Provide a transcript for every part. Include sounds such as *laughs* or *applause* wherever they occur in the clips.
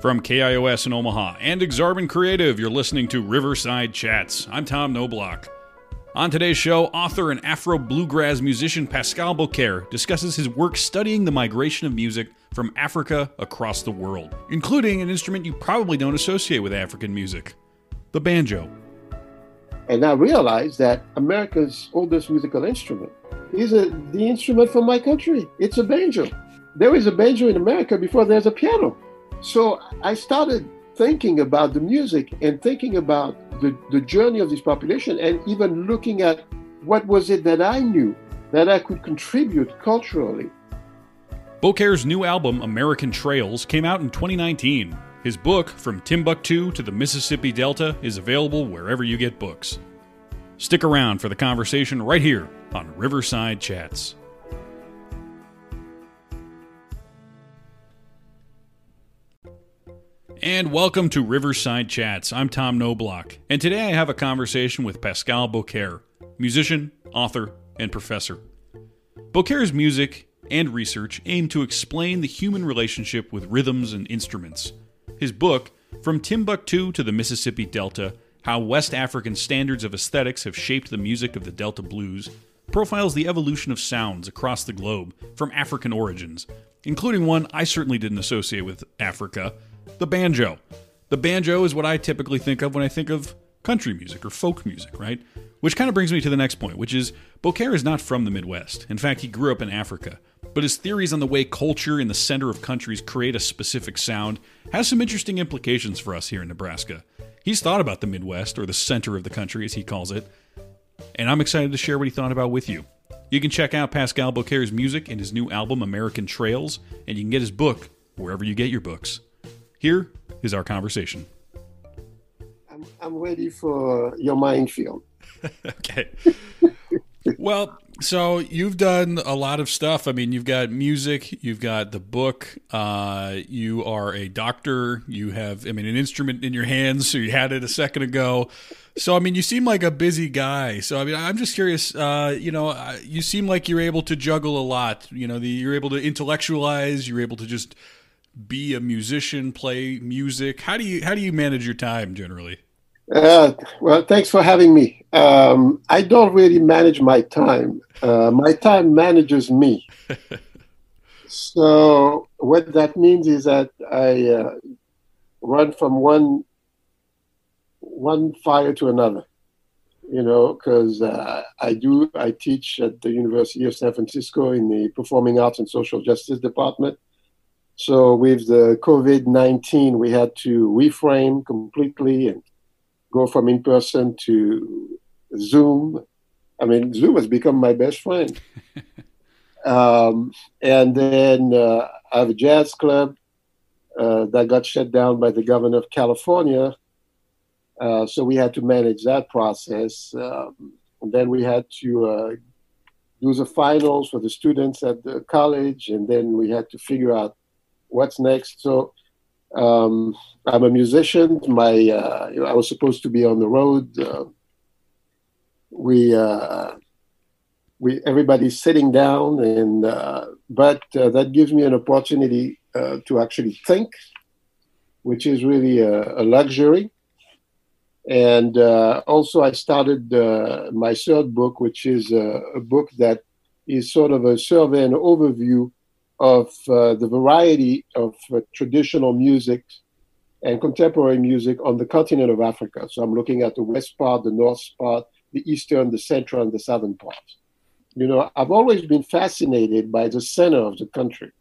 From KIOS in Omaha and Exarban Creative, you're listening to Riverside Chats. I'm Tom Noblock. On today's show, author and Afro bluegrass musician Pascal Bokar discusses his work studying the migration of music from Africa across the world, including an instrument you probably don't associate with African music the banjo. And I realized that America's oldest musical instrument is a, the instrument from my country. It's a banjo. There is a banjo in America before there's a piano. So I started thinking about the music and thinking about the, the journey of this population and even looking at what was it that I knew that I could contribute culturally. Bokar's new album, American Trails, came out in 2019. His book, From Timbuktu to the Mississippi Delta, is available wherever you get books. Stick around for the conversation right here on Riverside Chats. And welcome to Riverside Chats. I'm Tom Noblock, and today I have a conversation with Pascal Bokar, musician, author, and professor. Bokar's music and research aim to explain the human relationship with rhythms and instruments. His book, From Timbuktu to the Mississippi Delta How West African Standards of Aesthetics Have Shaped the Music of the Delta Blues, profiles the evolution of sounds across the globe from African origins, including one I certainly didn't associate with Africa the banjo. The banjo is what I typically think of when I think of country music or folk music, right? Which kind of brings me to the next point, which is Bokar is not from the Midwest. In fact, he grew up in Africa. But his theories on the way culture in the center of countries create a specific sound has some interesting implications for us here in Nebraska. He's thought about the Midwest, or the center of the country as he calls it, and I'm excited to share what he thought about with you. You can check out Pascal Bokar's music and his new album, American Trails, and you can get his book wherever you get your books. Here is our conversation. I'm, I'm ready for your minefield. *laughs* okay. well, so you've done a lot of stuff. I mean, you've got music, you've got the book, uh, you are a doctor, you have, I mean, an instrument in your hands. So you had it a second ago. So, I mean, you seem like a busy guy. So, I mean, I'm just curious, uh, you know, uh, you seem like you're able to juggle a lot. You know, the, you're able to intellectualize, you're able to just be a musician, play music? How do you how do you manage your time generally? Uh, well, thanks for having me. Um, I don't really manage my time. Uh, my time manages me. *laughs* so what that means is that I uh, run from one one fire to another. You know, because uh, I do I teach at the University of San Francisco in the Performing Arts and Social Justice Department so with the COVID nineteen, we had to reframe completely and go from in person to Zoom. I mean, Zoom has become my best friend. *laughs* um, and then uh, I have a jazz club uh, that got shut down by the governor of California. Uh, so we had to manage that process. Um, and then we had to uh, do the finals for the students at the college, and then we had to figure out what's next. So um, I'm a musician. My uh, I was supposed to be on the road. Uh, we uh, we everybody's sitting down, and uh, but uh, that gives me an opportunity uh, to actually think, which is really a, a luxury. And also, I started my third book, which is a book that is sort of a survey and overview of uh, the variety of uh, traditional music and contemporary music on the continent of Africa. So I'm looking at the west part, the north part, the eastern, the central, and the southern part. You know, I've always been fascinated by the center of the country.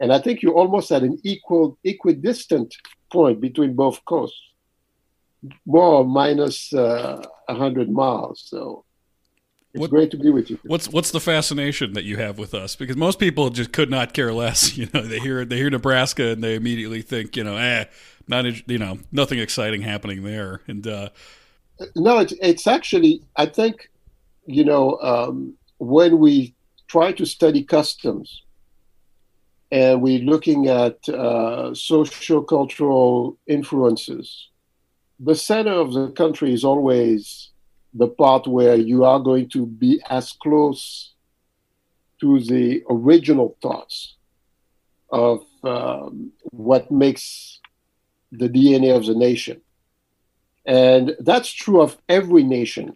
And I think you're almost at an equal, equidistant point between both coasts, more or minus uh, 100 miles. So it's what, great to be with you. What's what's the fascination that you have with us? Because most people just could not care less. *laughs* You know, they hear they hear Nebraska and they immediately think, you know, eh, not you know, nothing exciting happening there. And uh, no, it's it's actually I think, you know, um, when we try to study customs and we're looking at uh, social cultural influences, the center of the country is always the part where you are going to be as close to the original thoughts of um, what makes the DNA of the nation. And that's true of every nation.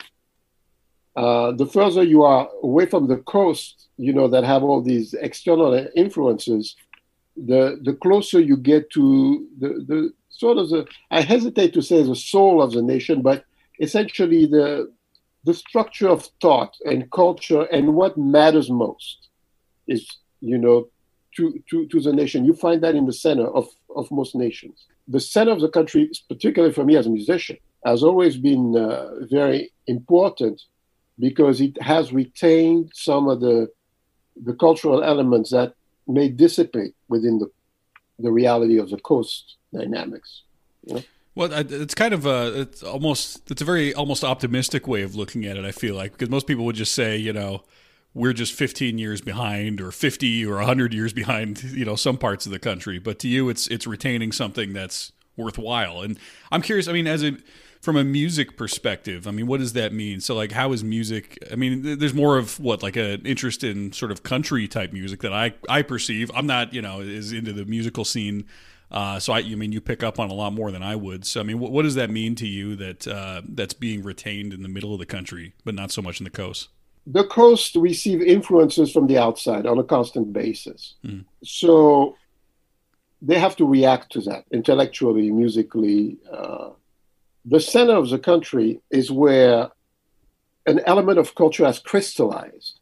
Uh, the further you are away from the coast, you know, that have all these external influences, the, the closer you get to the, the sort of the, I hesitate to say the soul of the nation, but essentially the, the structure of thought and culture and what matters most is, you know, to, to, to the nation. You find that in the center of, of most nations. The center of the country, particularly for me as a musician, has always been uh, very important because it has retained some of the, the cultural elements that may dissipate within the, the reality of the coast dynamics. You know? Well, it's kind of a, it's almost, it's a very almost optimistic way of looking at it. I feel like because most people would just say, you know, we're just 15 years behind or 50 or 100 years behind you know some parts of the country. But to you it's it's retaining something that's worthwhile. And i'm curious i mean as a from a music perspective i mean what does that mean? So like how is music i mean there's more of what like an interest in sort of country type music that i i perceive. I'm not you know is into the musical scene uh, so I, you mean you pick up on a lot more than I would. So I mean, what, what does that mean to you that uh, that's being retained in the middle of the country, but not so much in the coast? the coast receive influences from the outside on a constant basis. Mm. So they have to react to that intellectually, musically. Uh, the center of the country is where an element of culture has crystallized.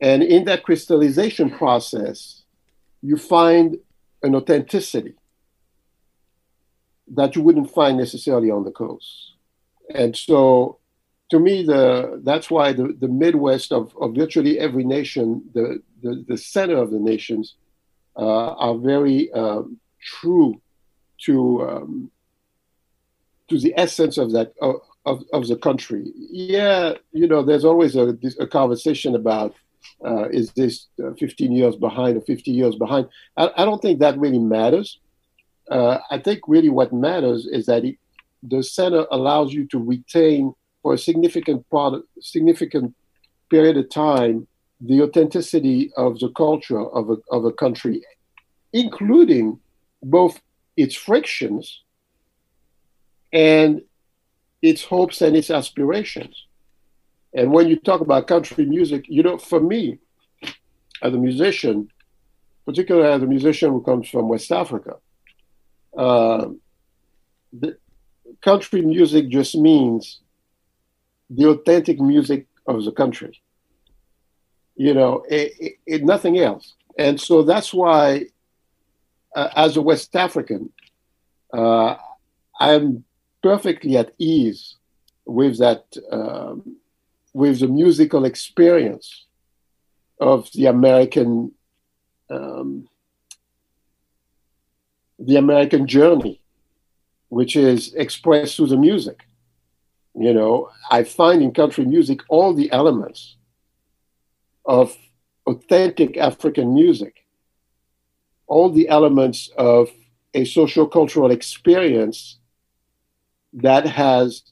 And in that crystallization process, you find an authenticity that you wouldn't find necessarily on the coast. And so to me, the that's why the, the Midwest of, of virtually every nation, the, the, the center of the nations, uh, are very um, true to um, to the essence of that of, of, of, the country. Yeah, you know, there's always a, a conversation about uh, is this uh, 15 years behind or 50 years behind. I, I don't think that really matters. Uh, I think really what matters is that it, the center allows you to retain for a significant part, significant period of time, the authenticity of the culture of a, of a country, including both its frictions and its hopes and its aspirations. And when you talk about country music, you know, for me, as a musician, particularly as a musician who comes from West Africa, uh, the country music just means the authentic music of the country. You know, it, it, it, nothing else. And so that's why, uh, as a West African, uh, I'm perfectly at ease with that, um, with the musical experience of the American, um, the American journey, which is expressed through the music. You know, I find in country music all the elements of authentic African music, all the elements of a social cultural experience that has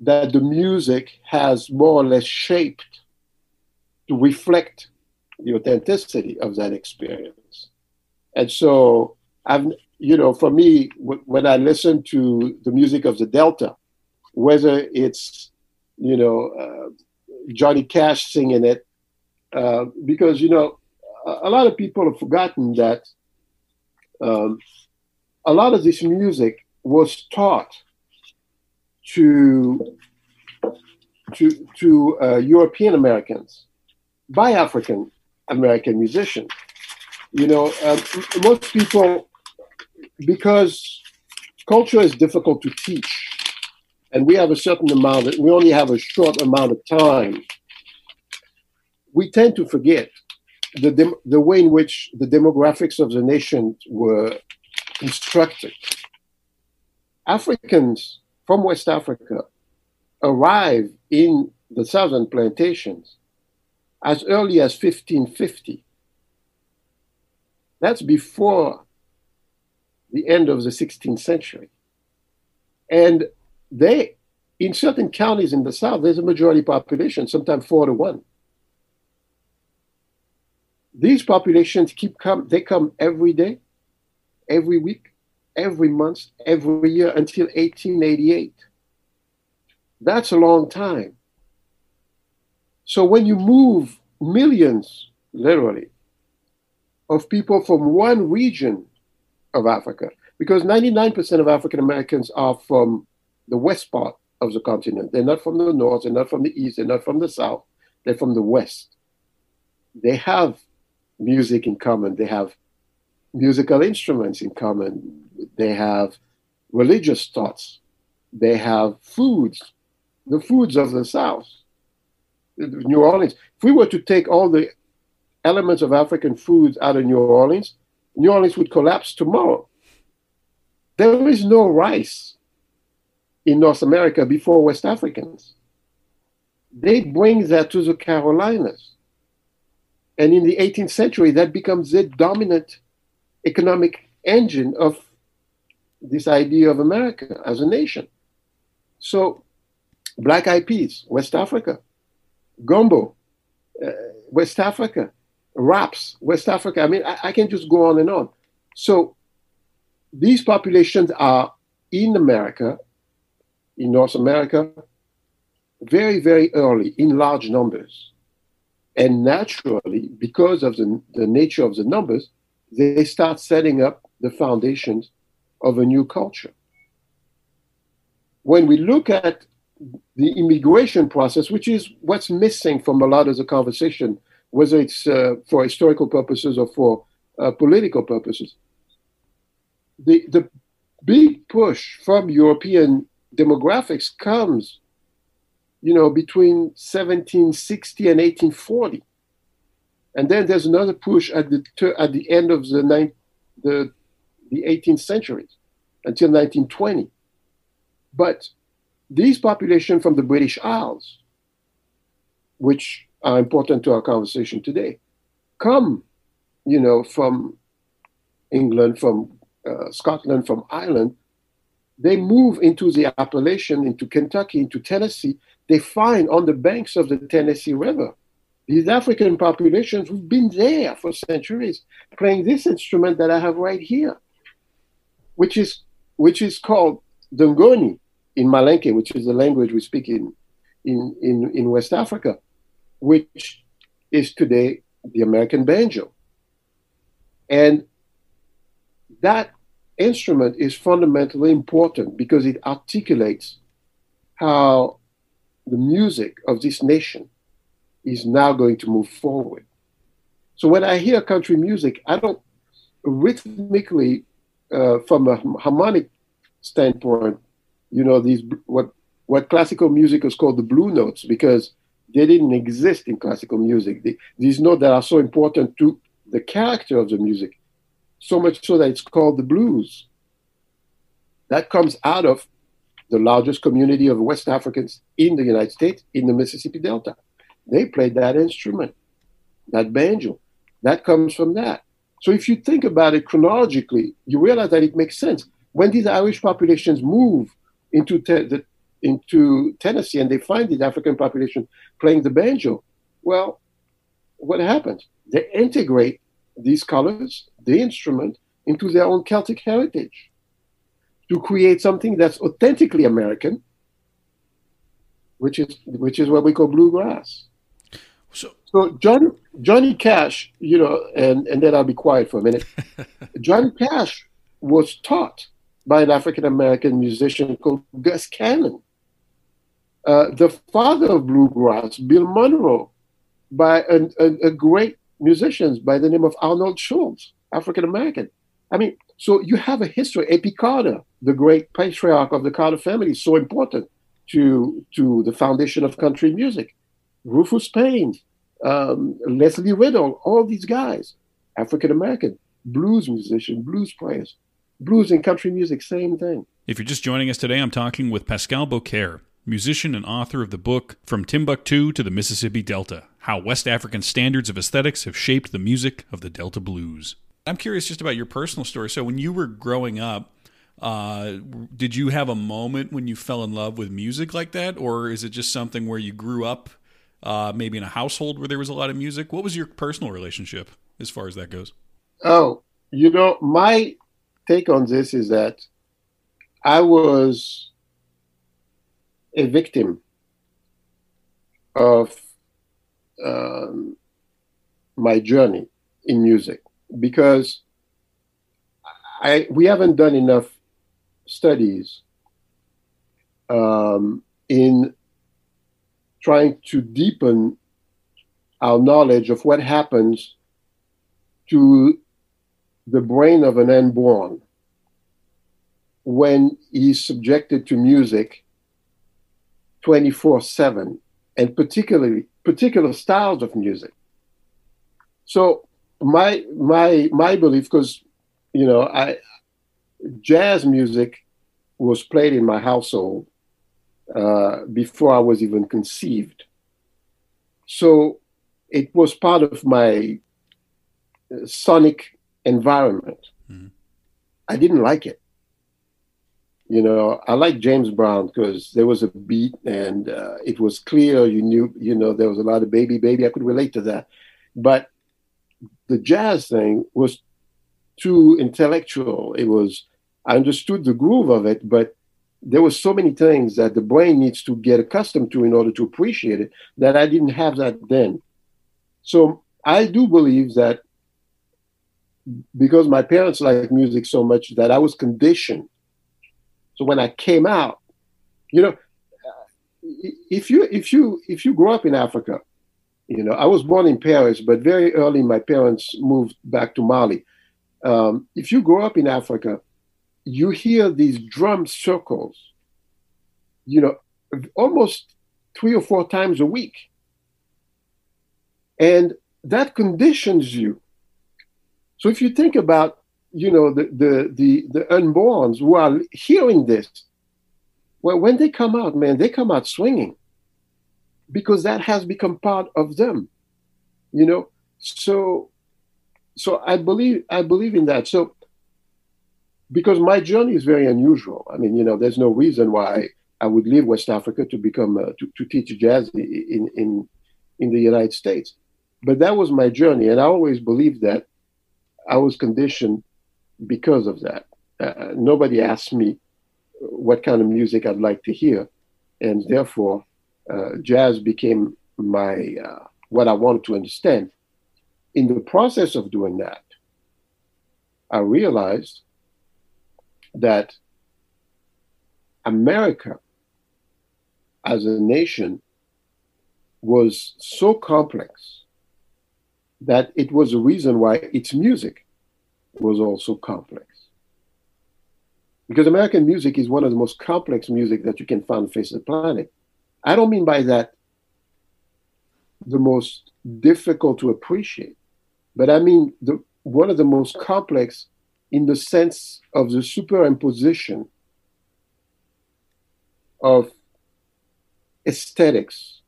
that the music has more or less shaped to reflect the authenticity of that experience. And so I've you know, for me, w- when I listen to the music of the Delta, whether it's you know uh, Johnny Cash singing it, uh, because you know a, a, lot of people have forgotten that um, a lot of this music was taught to to to uh, European Americans by African American musicians. You know, um, most people because culture is difficult to teach and we have a certain amount, of, we only have a short amount of time, we tend to forget the, dem- the way in which the demographics of the nation were constructed. Africans from West Africa arrive in the southern plantations as early as 1550. That's before the end of the 16th century. And they in certain counties in the south there's a majority population sometimes four to one these populations keep come, they come every day, every week, every month, every year until 1888. That's a long time. So when you move millions, literally, of people from one region of Africa, because 99% of African Americans are from the west part of the continent. They're not from the north, they're not from the east, they're not from the south, they're from the west. They have music in common, they have musical instruments in common, they have religious thoughts, they have foods, the foods of the south. New Orleans. If we were to take all the elements of African foods out of New Orleans, New Orleans would collapse tomorrow. There is no rice in North America before West Africans. They bring that to the Carolinas. And in the 18th century, that becomes the dominant economic engine of this idea of America as a nation. So, black peas, West Africa, gumbo, uh, West Africa, raps, West Africa. I mean, I, I can just go on and on. So, these populations are in America, in North America, very, very early in large numbers. And naturally, because of the, the nature of the numbers, they start setting up the foundations of a new culture. When we look at the immigration process, which is what's missing from a lot of the conversation, whether it's uh, for historical purposes or for uh, political purposes, the, the big push from European demographics comes, you know, between 1760 and 1840. And then there's another push at the, at the end of the, ninth, the, the 18th century until 1920. But these populations from the British Isles, which are important to our conversation today, come, you know, from England, from uh, Scotland, from Ireland, they move into the Appalachian, into Kentucky, into Tennessee. They find on the banks of the Tennessee River these African populations who've been there for centuries playing this instrument that I have right here, which is which is called Dongoni in Malinke, which is the language we speak in, in, in, in West Africa, which is today the American banjo. And that instrument is fundamentally important because it articulates how the music of this nation is now going to move forward. So when I hear country music, I don't rhythmically, uh, from a harmonic standpoint, you know, these what what classical music is called the blue notes because they didn't exist in classical music. These notes that are so important to the character of the music, so much so that it's called the blues. That comes out of the largest community of West Africans in the United States, in the Mississippi Delta. They played that instrument, that banjo. That comes from that. So if you think about it chronologically, you realize that it makes sense. When these Irish populations move into te- the, into Tennessee and they find the African population playing the banjo, well, what happens? They integrate these colors, the instrument, into their own Celtic heritage to create something that's authentically American, which is which is what we call bluegrass. So, so John, Johnny Cash, you know, and, and then I'll be quiet for a minute. *laughs* Johnny Cash was taught by an African American musician called Gus Cannon. Uh, the father of bluegrass, Bill Monroe, by a, a, a great musician by the name of Arnold Shultz, African American. I mean, so you have a history. A.P. Carter, the great patriarch of the Carter family, so important to, to the foundation of country music. Rufus Payne, um, Leslie Riddle, all these guys, African American, blues musician, blues players, blues and country music, same thing. If you're just joining us today, I'm talking with Pascal Bokar, musician and author of the book From Timbuktu to the Mississippi Delta How West African Standards of Aesthetics Have Shaped the Music of the Delta Blues. I'm curious just about your personal story. So, when you were growing up, uh, did you have a moment when you fell in love with music like that, or is it just something where you grew up uh, maybe in a household where there was a lot of music? What was your personal relationship? as far as that goes? Oh, you know, my take on this is that I was a victim of um, my journey in music because I we haven't done enough studies um, in trying to deepen our knowledge of what happens to the brain of an unborn when he's subjected to music 24 7 and particularly particular styles of music. So my my my belief because you know i jazz music was played in my household uh, before i was even conceived. So it was part of my uh, sonic environment. Mm-hmm. i didn't like it. You know i like james brown because there was a beat and uh, it was clear. You knew you know there was a lot of baby baby. I could relate to that. But the jazz thing was too intellectual. It was i understood the groove of it but there were so many things that the brain needs to get accustomed to in order to appreciate it that i didn't have that then so i do believe that because my parents liked music so much that i was conditioned so when I came out, you know, if you if you if you grow up in Africa, you know, I was born in Paris, but very early my parents moved back to Mali. Um, if you grow up in Africa, you hear these drum circles, you know, almost three or four times a week. And that conditions you. So if you think about you know, the, the, the, the unborns who are hearing this, well, when they come out, man, they come out swinging because that has become part of them, you know. So, so I believe I believe in that. So, because my journey is very unusual. I mean, you know, there's no reason why I would leave West Africa to become uh, to, to teach jazz in in in the United States. But that was my journey, and I always believed that I was conditioned because of that. Uh, nobody asked me what kind of music I'd like to hear, and therefore, uh, jazz became my uh, what I wanted to understand. In the process of doing that, I realized that America as a nation was so complex that it was a reason why its music was also complex. Because American music is one of the most complex music that you can find face of the planet. I don't mean by that the most difficult to appreciate, but I mean the one of the most complex in the sense of the superimposition of aesthetics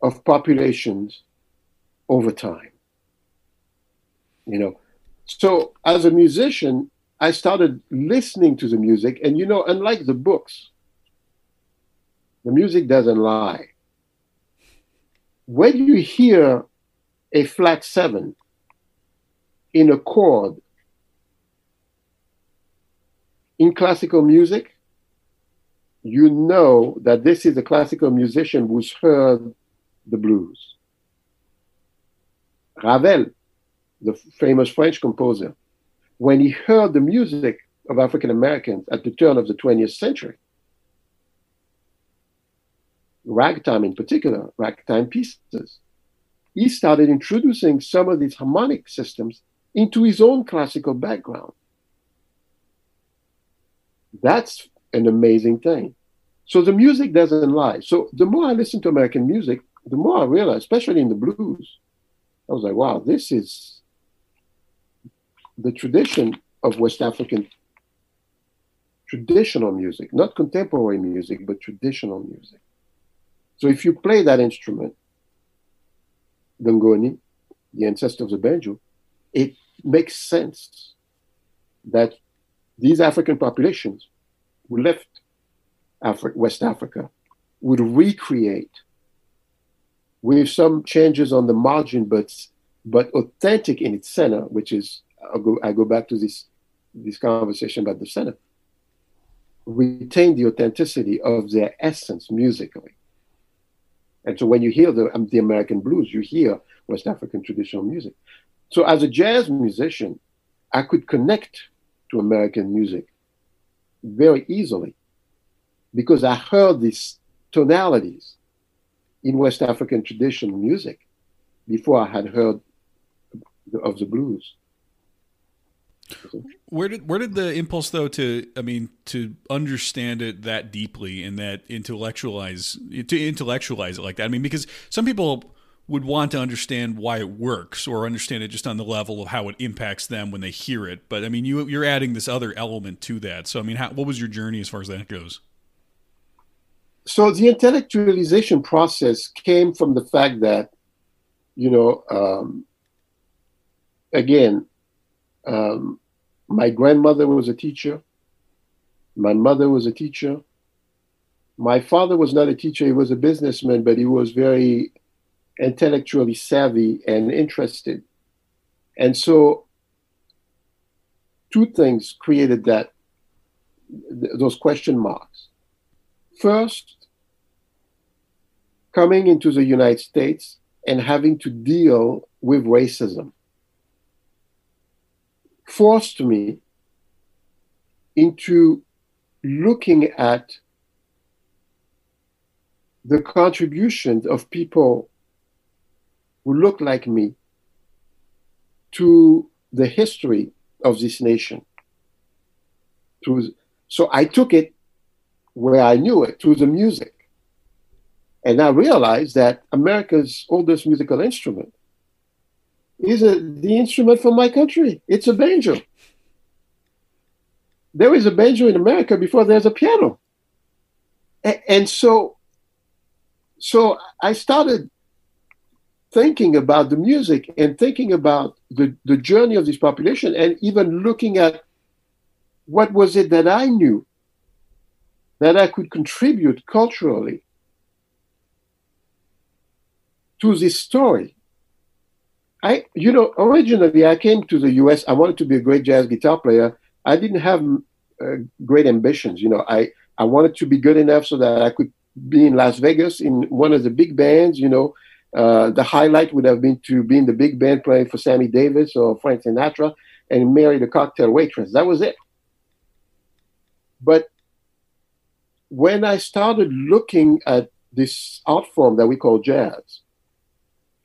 of populations over time. You know, so as a musician, I started listening to the music, and you know, unlike the books, the music doesn't lie. When you hear a flat seven in a chord in classical music, you know that this is a classical musician who's heard the blues. Ravel the famous French composer, when he heard the music of African Americans at the turn of the 20th century, ragtime in particular, ragtime pieces, he started introducing some of these harmonic systems into his own classical background. That's an amazing thing. So the music doesn't lie. So the more I listen to American music, the more I realize, especially in the blues, I was like, wow, this is the tradition of West African traditional music, not contemporary music, but traditional music. So if you play that instrument, the ngoni, the ancestor of the banjo, it makes sense that these African populations who left Afri- West Africa would recreate with some changes on the margin, but but authentic in its center, which is I go, I go back to this this conversation about the center, retain the authenticity of their essence musically. And so when you hear the, um, the American blues, you hear West African traditional music. So as a jazz musician, I could connect to American music very easily because I heard these tonalities in West African traditional music before I had heard of the blues. Where did where did the impulse though to I mean to understand it that deeply and that intellectualize to intellectualize it like that? I mean because some people would want to understand why it works or understand it just on the level of how it impacts them when they hear it. But I mean you you're adding this other element to that. So I mean how, what was your journey as far as that goes? So the intellectualization process came from the fact that you know um, again um, my grandmother was a teacher. My mother was a teacher. My father was not a teacher, he was a businessman, but he was very intellectually savvy and interested. And so, two things created that th- those question marks. First, coming into the United States and having to deal with racism forced me into looking at the contributions of people who look like me to the history of this nation. To, so I took it where I knew it, to the music. And I realized that America's oldest musical instrument is a, the instrument for my country. It's a banjo. There is a banjo in America before there's a piano. And so, so I started thinking about the music and thinking about the, the journey of this population and even looking at what was it that I knew that I could contribute culturally to this story I, you know, originally I came to the U.S. I wanted to be a great jazz guitar player. I didn't have uh, great ambitions. You know, I I wanted to be good enough so that I could be in Las Vegas in one of the big bands. You know, uh, the highlight would have been to be in the big band playing for Sammy Davis or Frank Sinatra and marry the cocktail waitress. That was it. But when I started looking at this art form that we call jazz,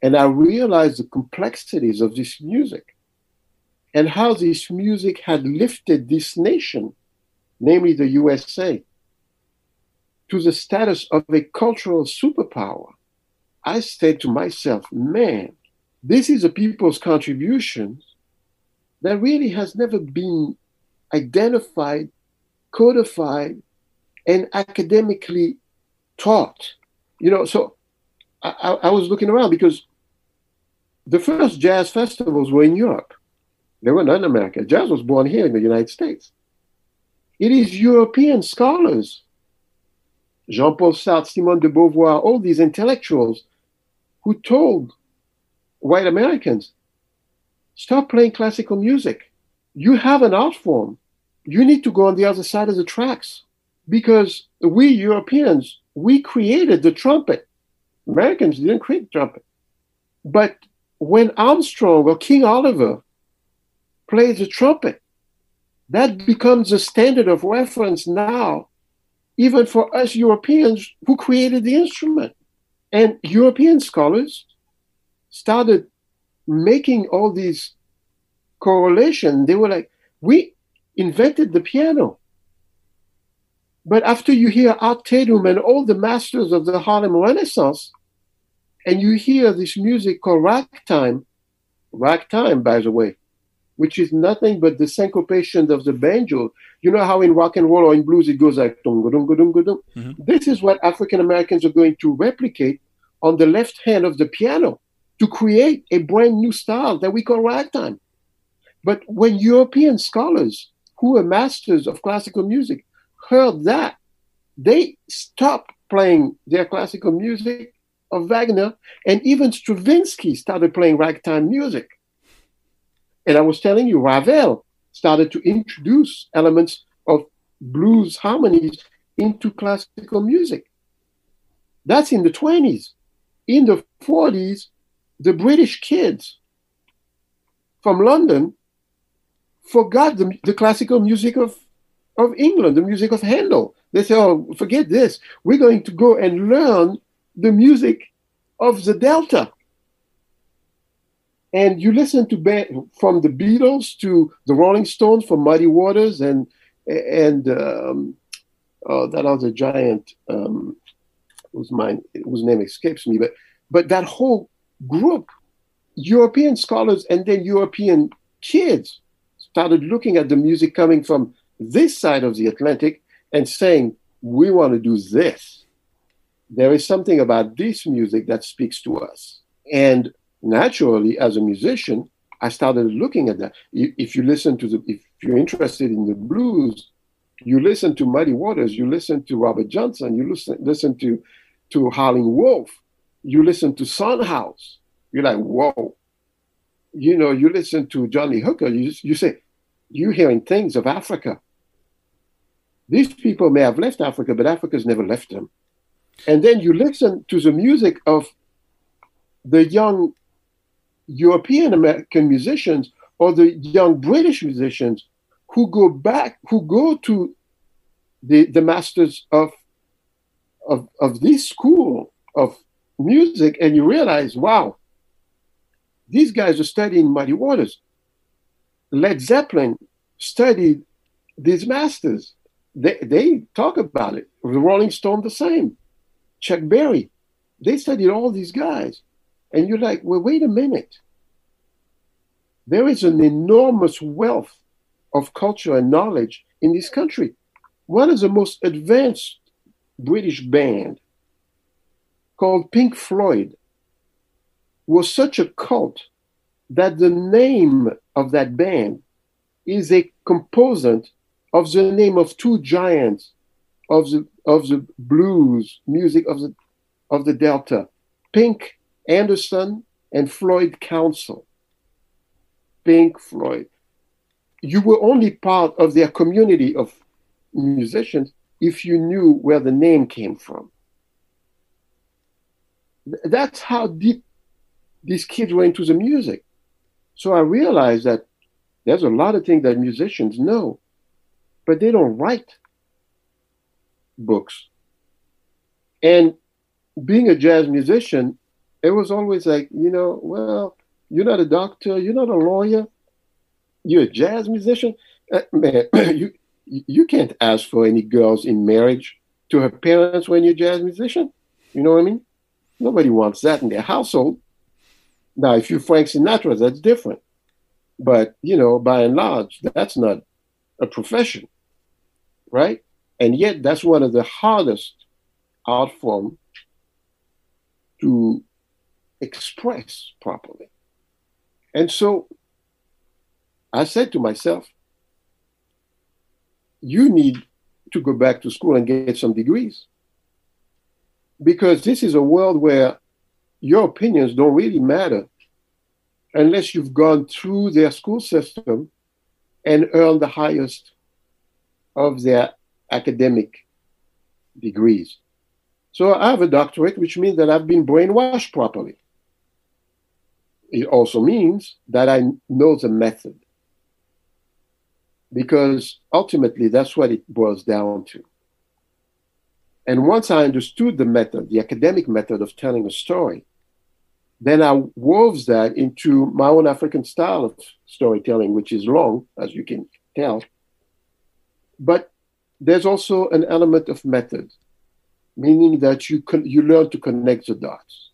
and I realized the complexities of this music and how this music had lifted this nation, namely the USA, to the status of a cultural superpower. I said to myself, man, this is a people's contribution that really has never been identified, codified, and academically taught. You know, so I, I, was looking around because the first jazz festivals were in Europe. They were not in America. Jazz was born here in the United States. It is European scholars, Jean Paul Sartre, Simone de Beauvoir, all these intellectuals who told white Americans, stop playing classical music. You have an art form. You need to go on the other side of the tracks because we Europeans, we created the trumpet. Americans didn't create the trumpet. But when Armstrong or King Oliver plays the trumpet, that becomes a standard of reference now, even for us Europeans who created the instrument. And European scholars started making all these correlations. They were like, we invented the piano. But after you hear Art Tatum and all the masters of the Harlem Renaissance, and you hear this music called ragtime, ragtime, by the way, which is nothing but the syncopation of the banjo. You know how in rock and roll or in blues it goes like dung dung dung dung. Mm-hmm. This is what African Americans are going to replicate on the left hand of the piano to create a brand new style that we call ragtime. But when European scholars who are masters of classical music heard that, they stopped playing their classical music of Wagner, and even Stravinsky started playing ragtime music. And I was telling you, Ravel started to introduce elements of blues harmonies into classical music. That's in the 20s. In the 40s, the British kids from London forgot the, the classical music of, of England, the music of Handel. They said, oh, forget this. We're going to go and learn the music of the Delta. And you listen to band, from the Beatles to the Rolling Stones, from Muddy Waters and and um, oh, that other giant um, whose mind whose name escapes me, but but that whole group, European scholars and then European kids started looking at the music coming from this side of the Atlantic and saying, we want to do this. There is something about this music that speaks to us. And naturally, as a musician, I started looking at that. If you listen to the, if you're interested in the blues, you listen to Muddy Waters, you listen to Robert Johnson, you listen, listen to, to Howlin' Wolf, you listen to Son House, you're like, whoa. You know, you listen to Johnny Hooker, you, you say, you're hearing things of Africa. These people may have left Africa, but Africa's never left them. And then you listen to the music of the young European American musicians or the young British musicians who go back, who go to the, the masters of, of, of this school of music, and you realize, wow, these guys are studying Muddy Waters. Led Zeppelin studied these masters. They, they talk about it. The Rolling Stone, the same. Chuck Berry. They studied all these guys. And you're like, well, wait a minute. There is an enormous wealth of culture and knowledge in this country. One of the most advanced British band called Pink Floyd was such a cult that the name of that band is a composite of the name of two giants of the of the blues music of the of the Delta, Pink Anderson and Floyd Council. Pink Floyd. You were only part of their community of musicians if you knew where the name came from. That's how deep these kids were into the music. So I realized that there's a lot of things that musicians know, but they don't write books. And being a jazz musician, it was always like, you know, well, you're not a doctor, you're not a lawyer, you're a jazz musician. Uh, man, *clears throat* you you can't ask for any girls in marriage to her parents when you're a jazz musician. You know what I mean? Nobody wants that in their household. Now, if you're Frank Sinatra, that's different. But, you know, by and large, that's not a profession, right? And yet, that's one of the hardest art form to express properly. And so I said to myself, you need to go back to school and get some degrees. Because this is a world where your opinions don't really matter unless you've gone through their school system and earned the highest of their academic degrees. So I have a doctorate, which means that I've been brainwashed properly. It also means that I know the method. Because ultimately, that's what it boils down to. And once I understood the method, the academic method of telling a story, then I wove that into my own African style of storytelling, which is long, as you can tell. But there's also an element of method, meaning that you can, you learn to connect the dots.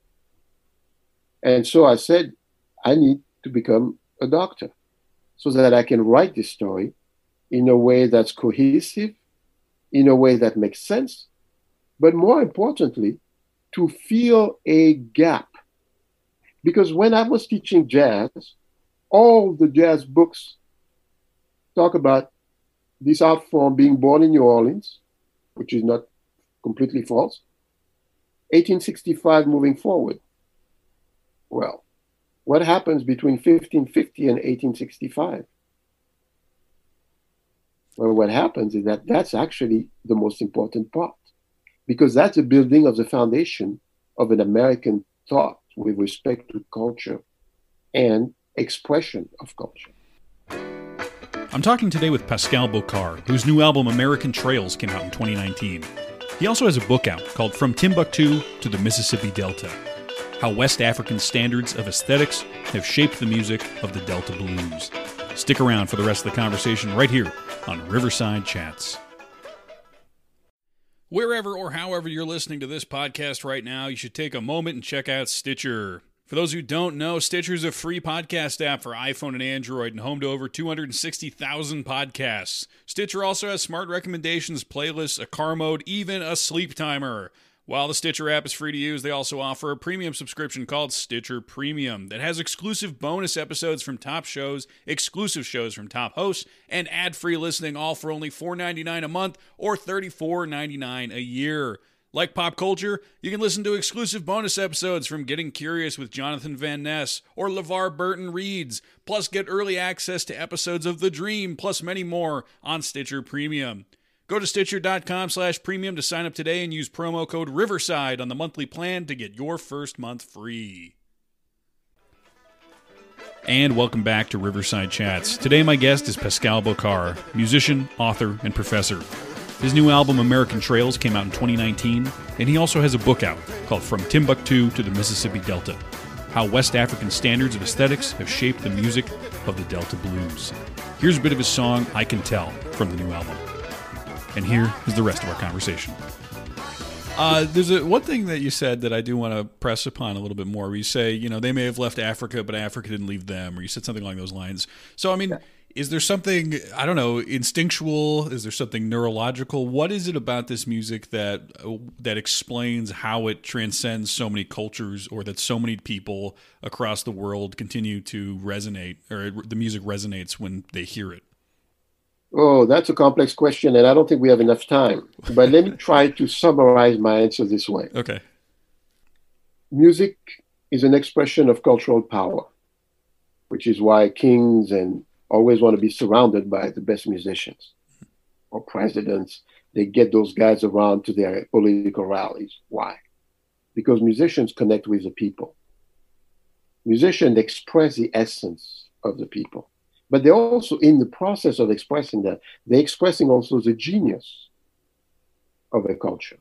And so I said, I need to become a doctor so that I can write this story in a way that's cohesive, in a way that makes sense, but more importantly, to fill a gap because when I was teaching jazz, all the jazz books talk about this art form being born in New Orleans, which is not completely false, 1865 moving forward. Well, what happens between 1550 and 1865? Well, what happens is that that's actually the most important part because that's the building of the foundation of an American thought with respect to culture and expression of culture. I'm talking today with Pascal Bokar, whose new album American Trails came out in 2019. He also has a book out called From Timbuktu to the Mississippi Delta How West African Standards of Aesthetics Have Shaped the Music of the Delta Blues. Stick around for the rest of the conversation right here on Riverside Chats. Wherever or however you're listening to this podcast right now, you should take a moment and check out Stitcher. For those who don't know, Stitcher is a free podcast app for iPhone and Android and home to over 260,000 podcasts. Stitcher also has smart recommendations, playlists, a car mode, even a sleep timer. While the Stitcher app is free to use, they also offer a premium subscription called Stitcher Premium that has exclusive bonus episodes from top shows, exclusive shows from top hosts, and ad-free listening all for only $4.99 a month or $34.99 a year. Like pop culture, you can listen to exclusive bonus episodes from Getting Curious with Jonathan Van Ness or LeVar Burton Reads, plus get early access to episodes of The Dream, plus many more on Stitcher Premium. Go to Stitcher.com slash premium to sign up today and use promo code Riverside on the monthly plan to get your first month free. And welcome back to Riverside Chats. Today, my guest is Pascal Bokar, musician, author, and professor. His new album, American Trails, came out in 2019, and he also has a book out called From Timbuktu to the Mississippi Delta How West African Standards of Aesthetics Have Shaped the Music of the Delta Blues. Here's a bit of his song, I Can Tell, from the new album. And here is the rest of our conversation. Uh, there's a one thing that you said that I do want to press upon a little bit more. Where you say, you know, they may have left Africa, but Africa didn't leave them, or you said something along those lines. So, I mean, is there something I don't know, instinctual? Is there something neurological? What is it about this music that that explains how it transcends so many cultures, or that so many people across the world continue to resonate, or the music resonates when they hear it? Oh, that's a complex question, and I don't think we have enough time. But let me *laughs* try to summarize my answer this way. Okay. Music is an expression of cultural power, which is why kings and always want to be surrounded by the best musicians or presidents. They get those guys around to their political rallies. Why? Because musicians connect with the people. Musicians express the essence of the people but they're also in the process of expressing that. They're expressing also the genius of a culture.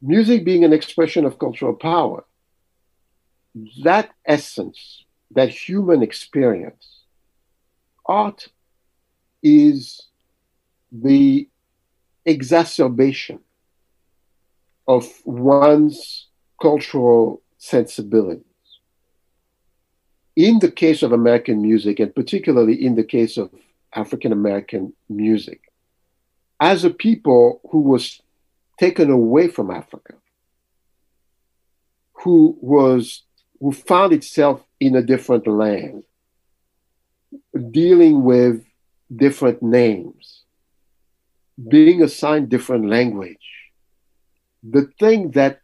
Music being an expression of cultural power that essence that human experience art is the exacerbation of one's cultural sensibility in the case of American music, and particularly in the case of African American music, as a people who was taken away from Africa, who was who found itself in a different land, dealing with different names, being assigned different language. The thing that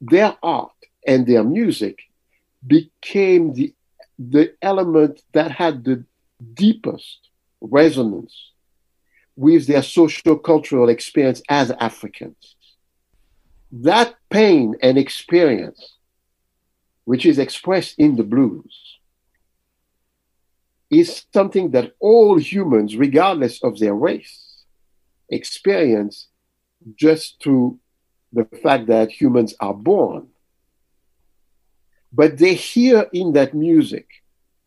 their art and their music became the, the element that had the deepest resonance with their social cultural experience as Africans. That pain and experience, which is expressed in the blues, is something that all humans, regardless of their race, experience just through the fact that humans are born but they hear in that music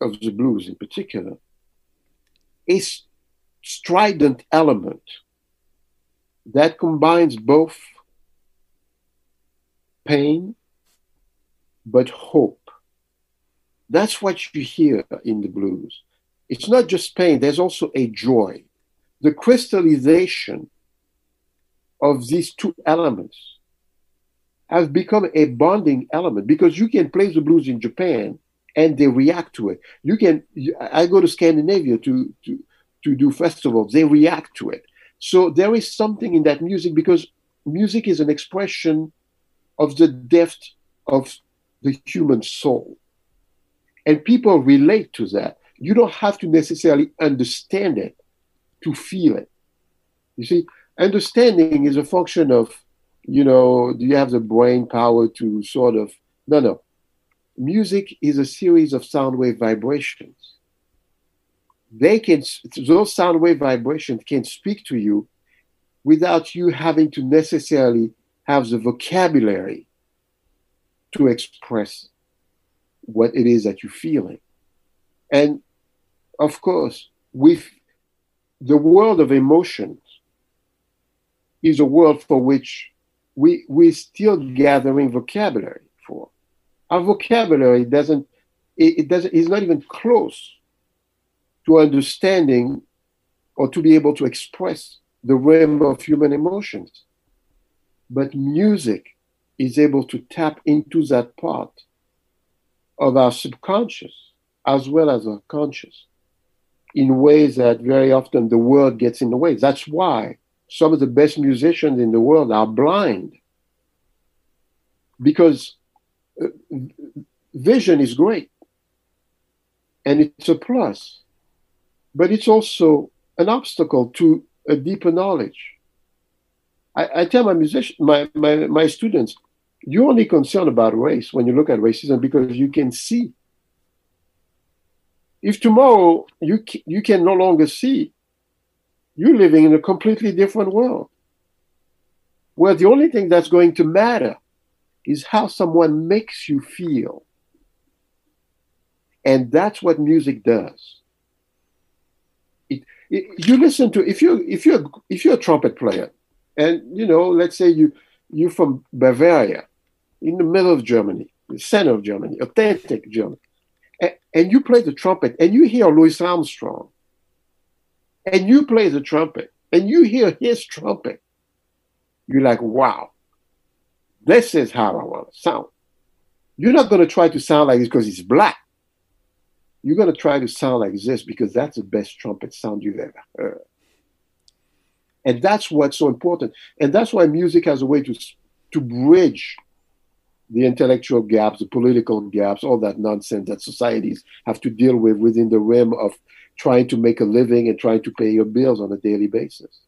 of the blues in particular a strident element that combines both pain but hope. That's what you hear in the blues. It's not just pain, there's also a joy. The crystallization of these two elements has become a bonding element because you can play the blues in Japan and they react to it. You can. I go to Scandinavia to to to do festivals. They react to it. So there is something in that music because music is an expression of the depth of the human soul. And people relate to that. You don't have to necessarily understand it to feel it. You see, understanding is a function of, you know, do you have the brain power to sort of, no, no. Music is a series of sound wave vibrations. They can, those sound wave vibrations can speak to you without you having to necessarily have the vocabulary to express what it is that you're feeling. And of course, with the world of emotions is a world for which we we're still gathering vocabulary for. Our vocabulary doesn't it, it doesn't is not even close to understanding or to be able to express the realm of human emotions. But music is able to tap into that part of our subconscious as well as our conscious in ways that very often the world gets in the way. That's why some of the best musicians in the world are blind because uh, vision is great and it's a plus, but it's also an obstacle to a deeper knowledge. I, I tell my musician, my, my, my students, you're only concerned about race when you look at racism because you can see. If tomorrow you you can no longer see, you're living in a completely different world where the only thing that's going to matter is how someone makes you feel. And that's what music does. It, it, you listen to if you if you're if you're a trumpet player, and you know, let's say you you're from Bavaria, in the middle of Germany, the center of Germany, authentic Germany, and, and you play the trumpet and you hear Louis Armstrong, and you play the trumpet and you hear his trumpet, you're like, wow, this is how I want to sound. You're not going to try to sound like this because he's black. You're going to try to sound like this because that's the best trumpet sound you've ever heard. And that's what's so important. And that's why music has a way to, to bridge the intellectual gaps, the political gaps, all that nonsense that societies have to deal with within the realm of trying to make a living and trying to pay your bills on a daily basis.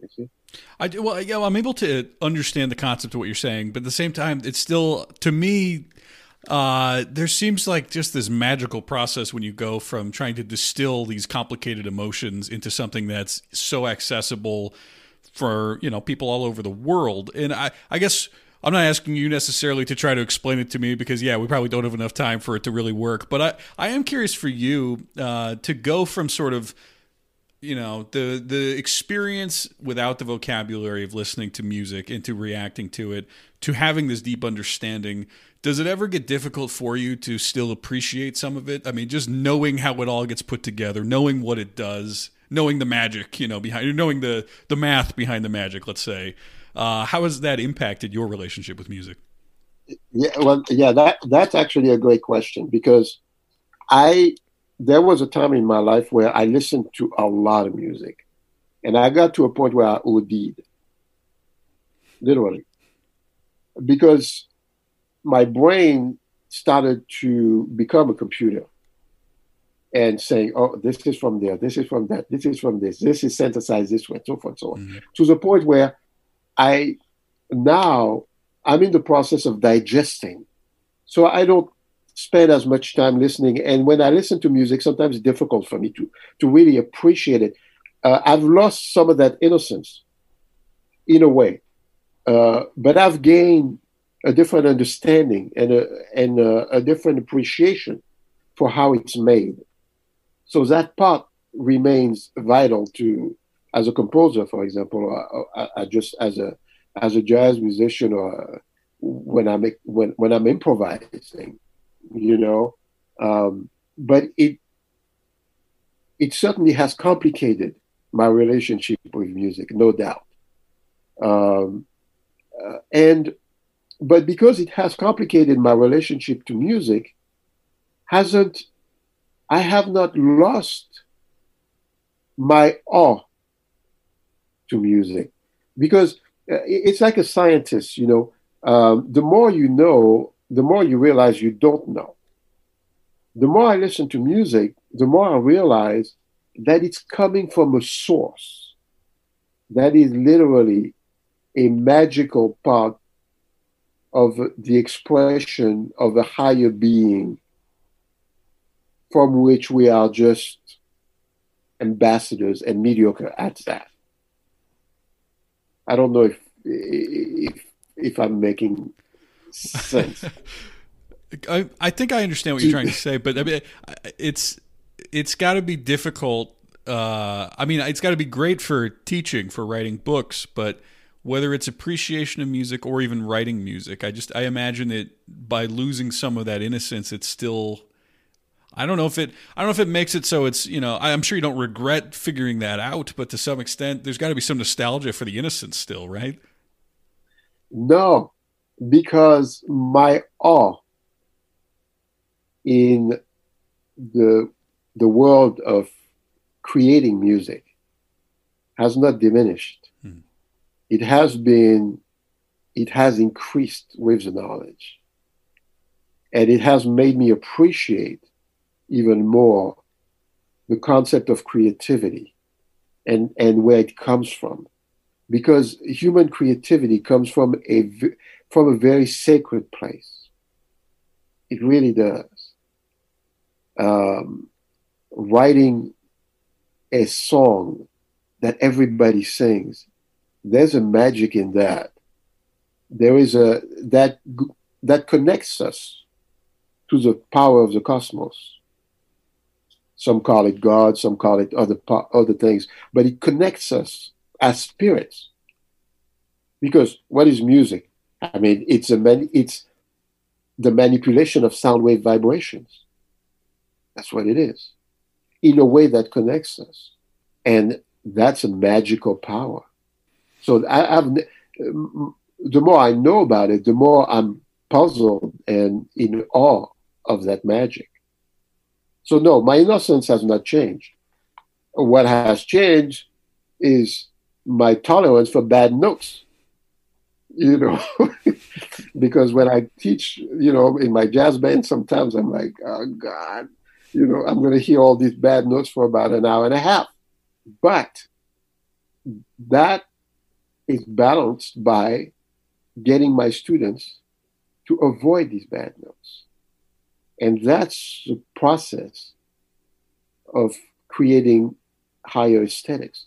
You see? I do, well, yeah, I'm able to understand the concept of what you're saying, but at the same time, it's still to me. Uh, there seems like just this magical process when you go from trying to distill these complicated emotions into something that's so accessible for you know people all over the world. And I, I guess I'm not asking you necessarily to try to explain it to me because yeah, we probably don't have enough time for it to really work. But I, I am curious for you uh, to go from sort of you know the the experience without the vocabulary of listening to music into reacting to it to having this deep understanding does it ever get difficult for you to still appreciate some of it i mean just knowing how it all gets put together knowing what it does knowing the magic you know behind knowing the the math behind the magic let's say uh, how has that impacted your relationship with music? Yeah, well, yeah, that that's actually a great question because I there was a time in my life where I listened to a lot of music, and I got to a point where I OD'd, literally, because my brain started to become a computer and saying, "Oh, this is from there, this is from that, this is from this, this is synthesized this way, so forth, and so on," mm-hmm. to the point where I now I'm in the process of digesting. So I don't spend as much time listening. And when I listen to music, sometimes it's difficult for me to to really appreciate it. Uh, I've lost some of that innocence in a way, uh, but I've gained a different understanding and a, and a, a different appreciation for how it's made. So that part remains vital to as a composer, for example, I, I, I just as a as a jazz musician or when I'm when when I'm improvising, you know. Um, but it it certainly has complicated my relationship with music, no doubt. Um, uh, and but because it has complicated my relationship to music, hasn't I have not lost my awe to music because it's like a scientist, you know. Um, the more you know, the more you realize you don't know. The more I listen to music, the more I realize that it's coming from a source that is literally a magical part of the expression of a higher being from which we are just ambassadors and mediocre at that. I don't know if if if I'm making sense. *laughs* I I think I understand what you're trying to say, but I mean it's it's got to be difficult. Uh, I mean, it's got to be great for teaching, for writing books, but whether it's appreciation of music or even writing music, I just I imagine that by losing some of that innocence, it's still I don't know if it I don't know if it makes it so it's you know I'm sure you don't regret figuring that out, but to some extent there's got to be some nostalgia for the innocence still, right? No, because my awe in the the world of creating music has not diminished. Hmm. It has been it has increased with the knowledge. And it has made me appreciate even more the concept of creativity and, and where it comes from. Because human creativity comes from a, from a very sacred place. It really does. Um, writing a song that everybody sings, there's a magic in that. There is a that that connects us to the power of the cosmos some call it God, some call it other other things, but it connects us as spirits. Because what is music? I mean, it's a man, it's the manipulation of sound wave vibrations. That's what it is, in a way that connects us, and that's a magical power. So I, have the more I know about it, the more I'm puzzled and in awe of that magic. So, no, my innocence has not changed. What has changed is my tolerance for bad notes. You know, *laughs* because when I teach, you know, in my jazz band, sometimes I'm like, oh God, you know, I'm going to hear all these bad notes for about an hour and a half. But that is balanced by getting my students to avoid these bad notes. And that's the process of creating higher aesthetics.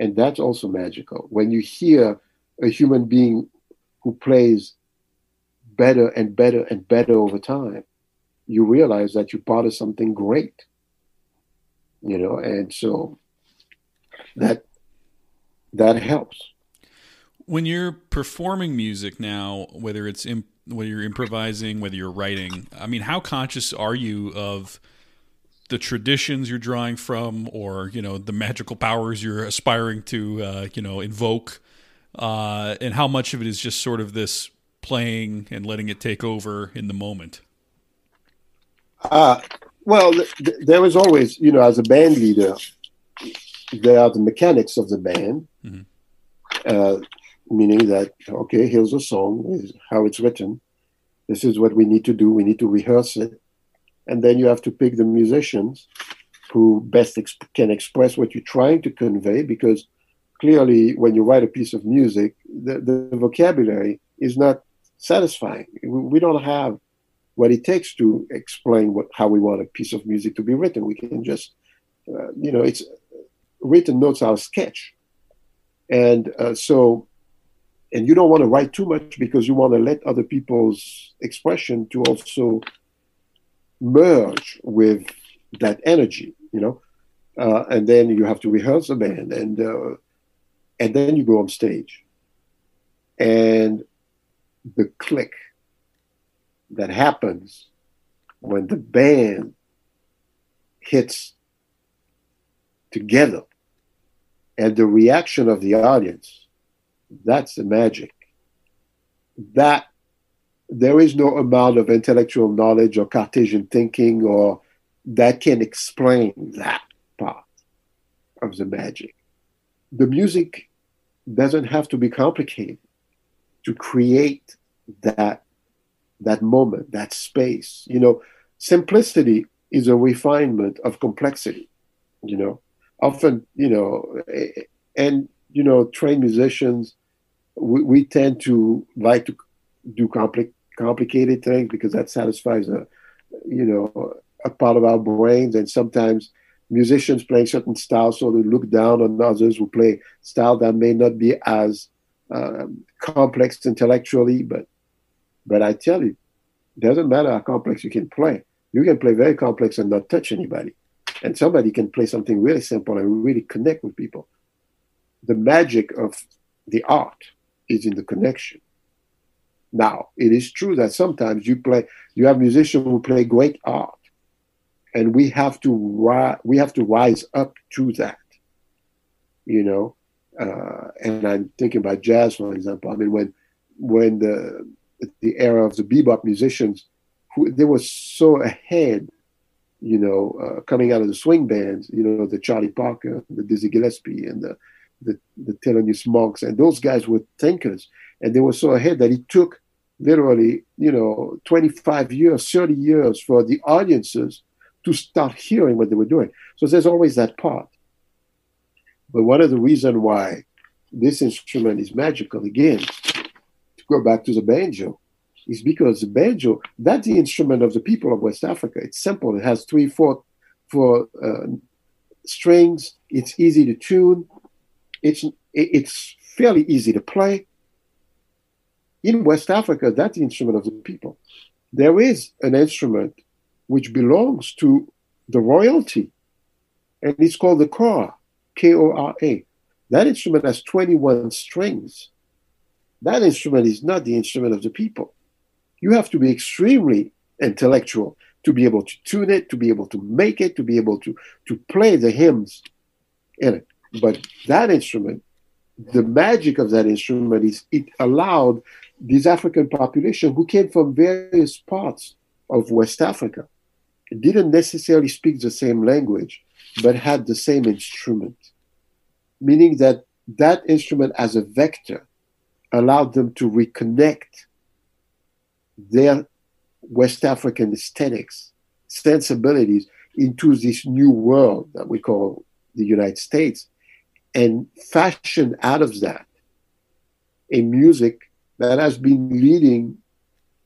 And that's also magical. When you hear a human being who plays better and better and better over time, you realize that you're part of something great. You know, and so that that helps. When you're performing music now, whether it's imp- whether you're improvising, whether you're writing, I mean, how conscious are you of the traditions you're drawing from, or you know, the magical powers you're aspiring to, uh, you know, invoke, uh, and how much of it is just sort of this playing and letting it take over in the moment? Uh, well, th- th- there was always, you know, as a band leader, there are the mechanics of the band. Mm-hmm. Uh, meaning that okay here's a song how it's written. This is what we need to do we need to rehearse it. And then you have to pick the musicians who best exp- can express what you're trying to convey because clearly when you write a piece of music the, the vocabulary is not satisfying. We don't have what it takes to explain what how we want a piece of music to be written. We can just uh, you know it's written notes are a sketch. And uh, so and you don't want to write too much because you want to let other people's expression to also merge with that energy you know? Uh, and then you have to rehearse the band and uh, and then you go on stage. And the click that happens when the band hits together and the reaction of the audience that's the magic. That there is no amount of intellectual knowledge or Cartesian thinking or that can explain that part of the magic. The music doesn't have to be complicated to create that that moment, that space. You know, simplicity is a refinement of complexity. You know, often, you know, and you know, trained musicians, we, we tend to like to do compli- complicated things because that satisfies a, you know, a part of our brains, and sometimes musicians playing certain styles so they look down on others who play style that may not be as um, complex intellectually but but i tell you it doesn't matter how complex you can play. You can play very complex and not touch anybody. And somebody can play something really simple and really connect with people the magic of the art is in the connection. Now it is true that sometimes you play you have musicians who play great art and we have to ri- we have to rise up to that you know? Uh, and i'm thinking about jazz for example. I mean when when the the era of the bebop musicians who they were so ahead you know uh, coming out of the swing bands you know the charlie parker the dizzy gillespie and the the, the Thelonious Monks and those guys were thinkers and they were so ahead that it took literally you know 25 years 30 years for the audiences to start hearing what they were doing. So there's always that part. But one of the reasons why this instrument is magical, again, to go back to the banjo, is because the banjo, that's the instrument of the people of West Africa. It's simple. It has three, four, four uh, strings. It's easy to tune. It's it's fairly easy to play. In West Africa, that's the instrument of the people. There is an instrument which belongs to the royalty. And it's called the kora, K O R A. That instrument has 21 strings. That instrument is not the instrument of the people. You have to be extremely intellectual to be able to tune it, to be able to make it, to be able to, to play the hymns in it. But that instrument, the magic of that instrument is it allowed this African population who came from various parts of West Africa didn't necessarily speak the same language, but had the same instrument, meaning that that instrument as a vector allowed them to reconnect their West African aesthetics, sensibilities into this new world that we call the United States, and fashion out of that a music that has been leading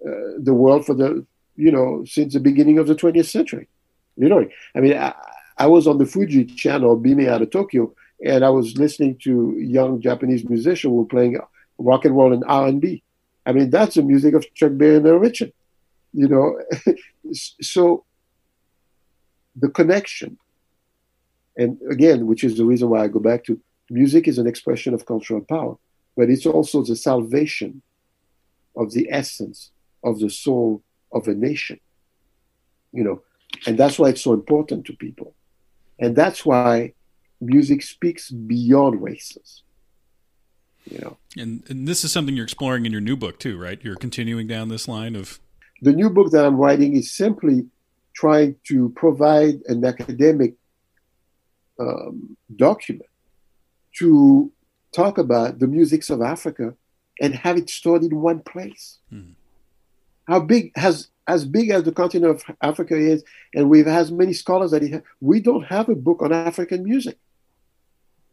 uh, the world for the you know, since the beginning of the 20th century. You know, I mean, I, I was on the Fuji channel beaming out of Tokyo, and I was listening to young Japanese musicians who were playing rock and roll and R&B. I mean, that's the music of Chuck Berry and Little Richard. You know, *laughs* so the connection, and again, which is the reason why I go back to music is an expression of cultural power, but it's also the salvation of the essence of the soul of a nation. You know, and that's why it's so important to people. And that's why music speaks beyond races. You know. And and this is something you're exploring in your new book too, right? You're continuing down this line of the new book that I'm writing is simply trying to provide an academic um, document to talk about the musics of Africa and have it stored in one place. Hmm how big has as big as the continent of Africa is, and we've as many scholars that it we don't have a book on African music.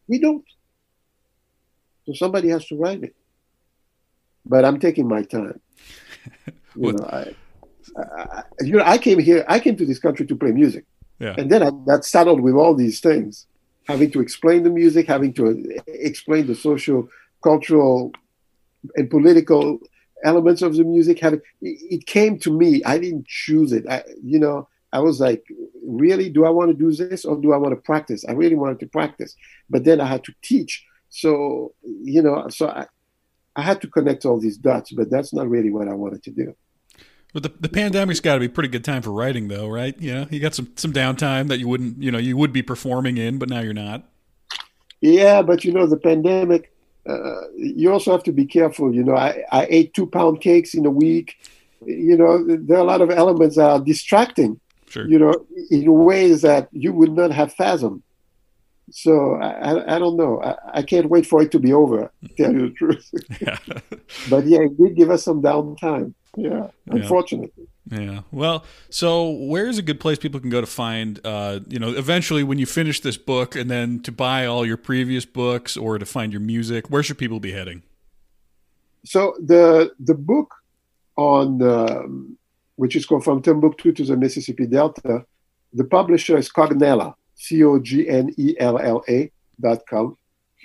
We don't. So somebody has to write it. But I'm taking my time. *laughs* you know, I, I, you know, I came here. I came to this country to play music, yeah. and then I got saddled with all these things, having to explain the music, having to eh, explain the social, cultural, and political elements of the music have it came to me. I didn't choose it. I, you know i was like really? Do i want to do this or do i want to practice? I really wanted to practice. But then i had to teach. So you know so i, I had to connect all these dots but that's not really what i wanted to do but the, the pandemic's got to be pretty good time for writing though right you know you got some some downtime that you wouldn't you know you would be performing in but now you're not yeah but you know the pandemic uh, you also have to be careful. You know, I, I ate two pound cakes in a week. You know, there are a lot of elements that are distracting. Sure. You know, in ways that you would not have fathomed. So I, I, don't know. I, I, can't wait for it to be over. Tell you the truth. *laughs* Yeah. but yeah, it did give us some downtime. Yeah, unfortunately. Yeah. Well, so where's a good place people can go to find, uh, you know, eventually when you finish this book and then to buy all your previous books or to find your music, where should people be heading? So the the book on um, which is called From Timbuktu to the Mississippi Delta, the publisher is Cognella, C O G N E L L A dot com.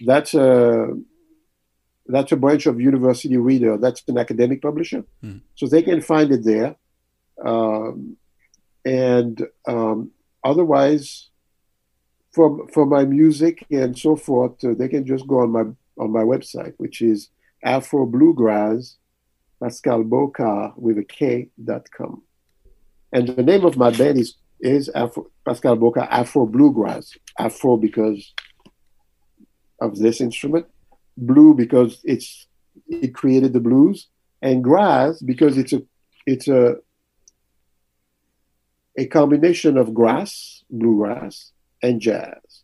That's a that's a branch of University Reader. That's an academic publisher, mm. so they can find it there. Um, and um, otherwise, for for my music and so forth, uh, they can just go on my on my website, which is Afro Bluegrass Pascal Bokar with a K dot com. And the name of my band is is Afro, Pascal Bokar Afro Bluegrass. Afro because of this instrument, blue because it's it created the blues, and grass because it's a it's a a combination of grass, bluegrass, and jazz.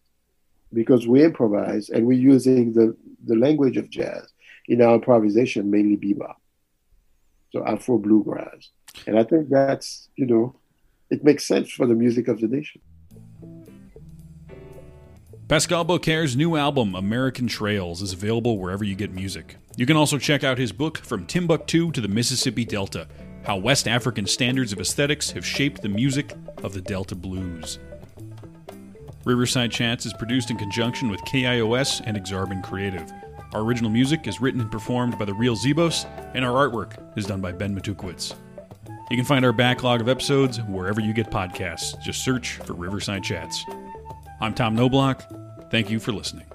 Because we improvise and we're using the, the language of jazz in our improvisation, mainly bebop. So Afro bluegrass. And I think that's, you know, it makes sense for the music of the nation. Pascal Bokar's new album, American Trails, is available wherever you get music. You can also check out his book, From Timbuktu to the Mississippi Delta How West African Standards of Aesthetics Have Shaped the Music of the Delta Blues. Riverside Chats is produced in conjunction with KIOS and Exarban Creative. Our original music is written and performed by the Real Zebos, and our artwork is done by Ben Matukowitz. You can find our backlog of episodes wherever you get podcasts. Just search for Riverside Chats. I'm Tom Noblock. Thank you for listening.